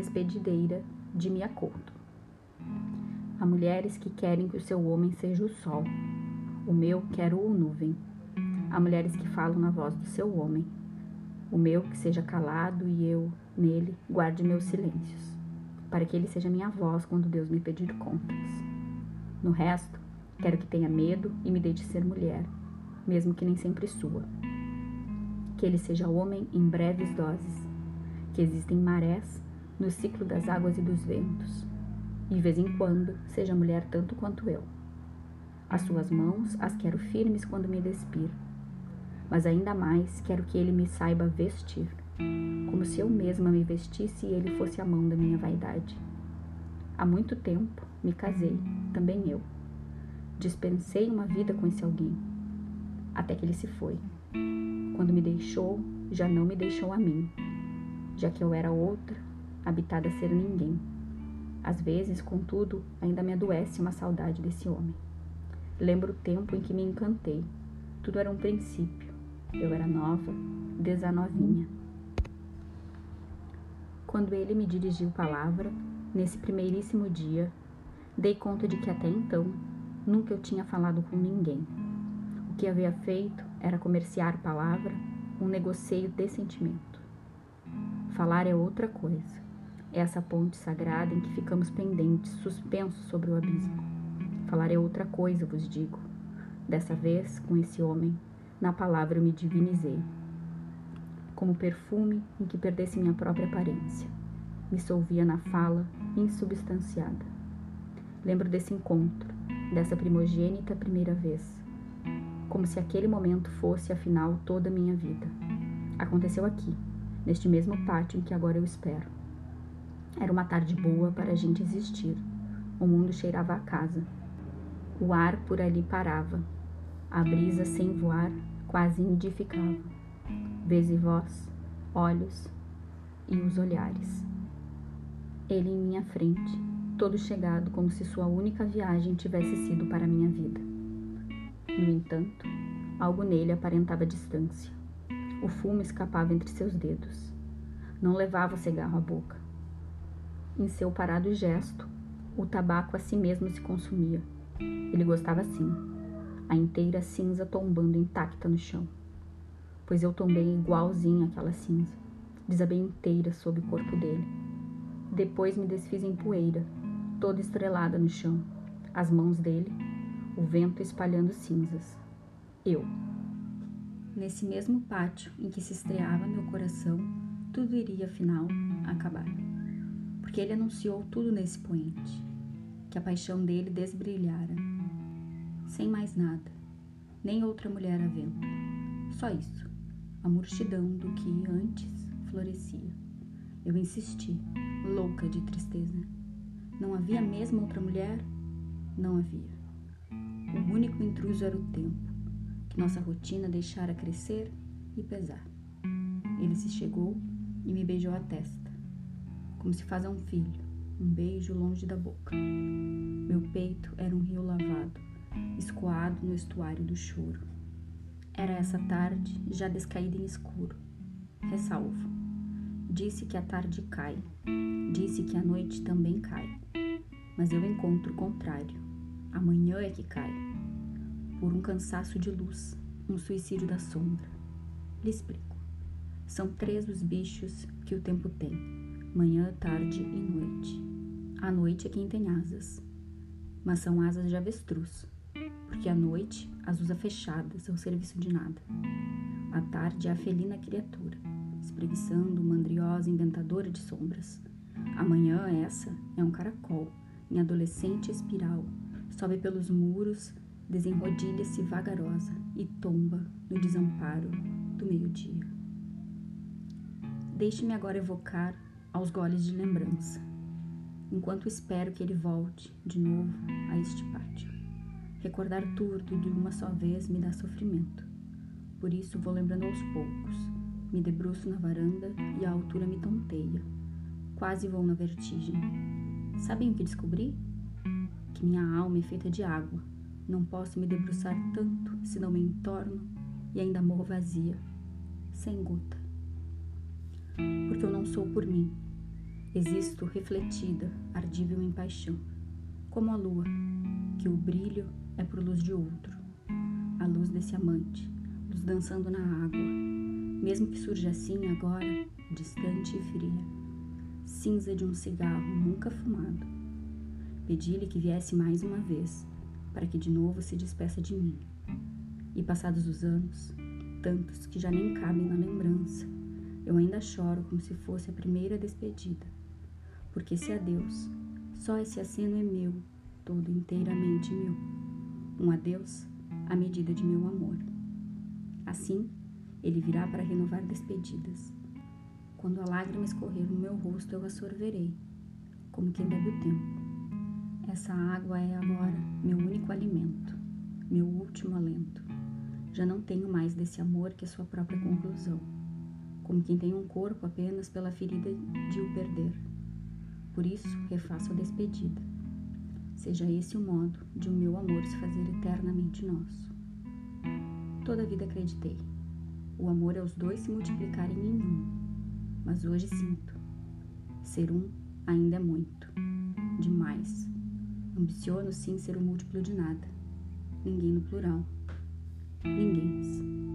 despedideira de Mia Couto. Há mulheres que querem que o seu homem seja o sol. O meu quero o nuvem. Há mulheres que falam na voz do seu homem. O meu que seja calado e eu, nele, guarde meus silêncios, para que ele seja minha voz quando Deus me pedir contas. No resto, quero que tenha medo e me deixe ser mulher, mesmo que nem sempre sua. Que ele seja homem em breves doses, que existem marés no ciclo das águas e dos ventos, e de vez em quando seja mulher tanto quanto eu. As suas mãos as quero firmes quando me despir, mas ainda mais quero que ele me saiba vestir, como se eu mesma me vestisse e ele fosse a mão da minha vaidade. Há muito tempo me casei, também eu. Dispensei uma vida com esse alguém, até que ele se foi. Quando me deixou, já não me deixou a mim, já que eu era outra, habitada a ser ninguém. Às vezes, contudo, ainda me adoece uma saudade desse homem. Lembro o tempo em que me encantei. Tudo era um princípio. Eu era nova, desanovinha. Quando ele me dirigiu palavra, nesse primeiríssimo dia, dei conta de que até então nunca eu tinha falado com ninguém. O que havia feito era comerciar palavra, um negocio de sentimento. Falar é outra coisa essa ponte sagrada em que ficamos pendentes, suspensos sobre o abismo. Falar é outra coisa, vos digo. Dessa vez, com esse homem, na palavra eu me divinizei. Como perfume em que perdesse minha própria aparência. Me solvia na fala, insubstanciada. Lembro desse encontro, dessa primogênita primeira vez. Como se aquele momento fosse, afinal, toda a minha vida. Aconteceu aqui, neste mesmo pátio em que agora eu espero. Era uma tarde boa para a gente existir. O mundo cheirava a casa. O ar por ali parava. A brisa sem voar quase nidificava. Vez e voz, olhos e os olhares. Ele em minha frente, todo chegado como se sua única viagem tivesse sido para minha vida. No entanto, algo nele aparentava distância. O fumo escapava entre seus dedos. Não levava o cigarro à boca. Em seu parado gesto, o tabaco a si mesmo se consumia. Ele gostava assim, a inteira cinza tombando intacta no chão. Pois eu tombei igualzinho aquela cinza, desabei inteira sob o corpo dele. Depois me desfiz em poeira, toda estrelada no chão, as mãos dele, o vento espalhando cinzas. Eu. Nesse mesmo pátio em que se estreava meu coração, tudo iria afinal acabar porque ele anunciou tudo nesse poente, que a paixão dele desbrilhara, sem mais nada, nem outra mulher havendo. Só isso, a murchidão do que antes florescia. Eu insisti, louca de tristeza. Não havia mesmo outra mulher? Não havia. O único intruso era o tempo, que nossa rotina deixara crescer e pesar. Ele se chegou e me beijou a testa como se faz a um filho, um beijo longe da boca. Meu peito era um rio lavado, escoado no estuário do choro. Era essa tarde já descaída em escuro. Ressalvo. Disse que a tarde cai, disse que a noite também cai. Mas eu encontro o contrário. Amanhã é que cai. Por um cansaço de luz, um suicídio da sombra. Lhe explico. São três os bichos que o tempo tem manhã, tarde e noite. A noite é quem tem asas, mas são asas de avestruz, porque a noite as usa fechadas ao serviço de nada. A tarde é a felina criatura, espreguiçando, mandriosa, inventadora de sombras. A manhã, essa, é um caracol, em adolescente espiral, sobe pelos muros, desenrodilha-se vagarosa e tomba no desamparo do meio-dia. Deixe-me agora evocar aos goles de lembrança, enquanto espero que ele volte de novo a este pátio. Recordar tudo de uma só vez me dá sofrimento. Por isso vou lembrando aos poucos. Me debruço na varanda e a altura me tonteia. Quase vou na vertigem. Sabem o que descobri? Que minha alma é feita de água. Não posso me debruçar tanto, senão me entorno e ainda morro vazia, sem gota porque eu não sou por mim. Existo refletida, ardível em paixão, como a lua, que o brilho é por luz de outro, a luz desse amante, luz dançando na água, mesmo que surja assim agora, distante e fria, cinza de um cigarro nunca fumado. Pedi-lhe que viesse mais uma vez, para que de novo se despeça de mim. E passados os anos, tantos que já nem cabem na lembrança, eu ainda choro como se fosse a primeira despedida. Porque se adeus, só esse aceno é meu, todo inteiramente meu. Um adeus à medida de meu amor. Assim, ele virá para renovar despedidas. Quando a lágrima escorrer no meu rosto, eu a sorverei, como quem bebe o tempo. Essa água é agora meu único alimento, meu último alento. Já não tenho mais desse amor que é sua própria conclusão, como quem tem um corpo apenas pela ferida de o perder. Por isso, refaço a despedida. Seja esse o modo de o meu amor se fazer eternamente nosso. Toda a vida acreditei. O amor é os dois se multiplicarem em um. Mas hoje sinto. Ser um ainda é muito. Demais. Ambiciono sim ser o múltiplo de nada. Ninguém no plural ninguém.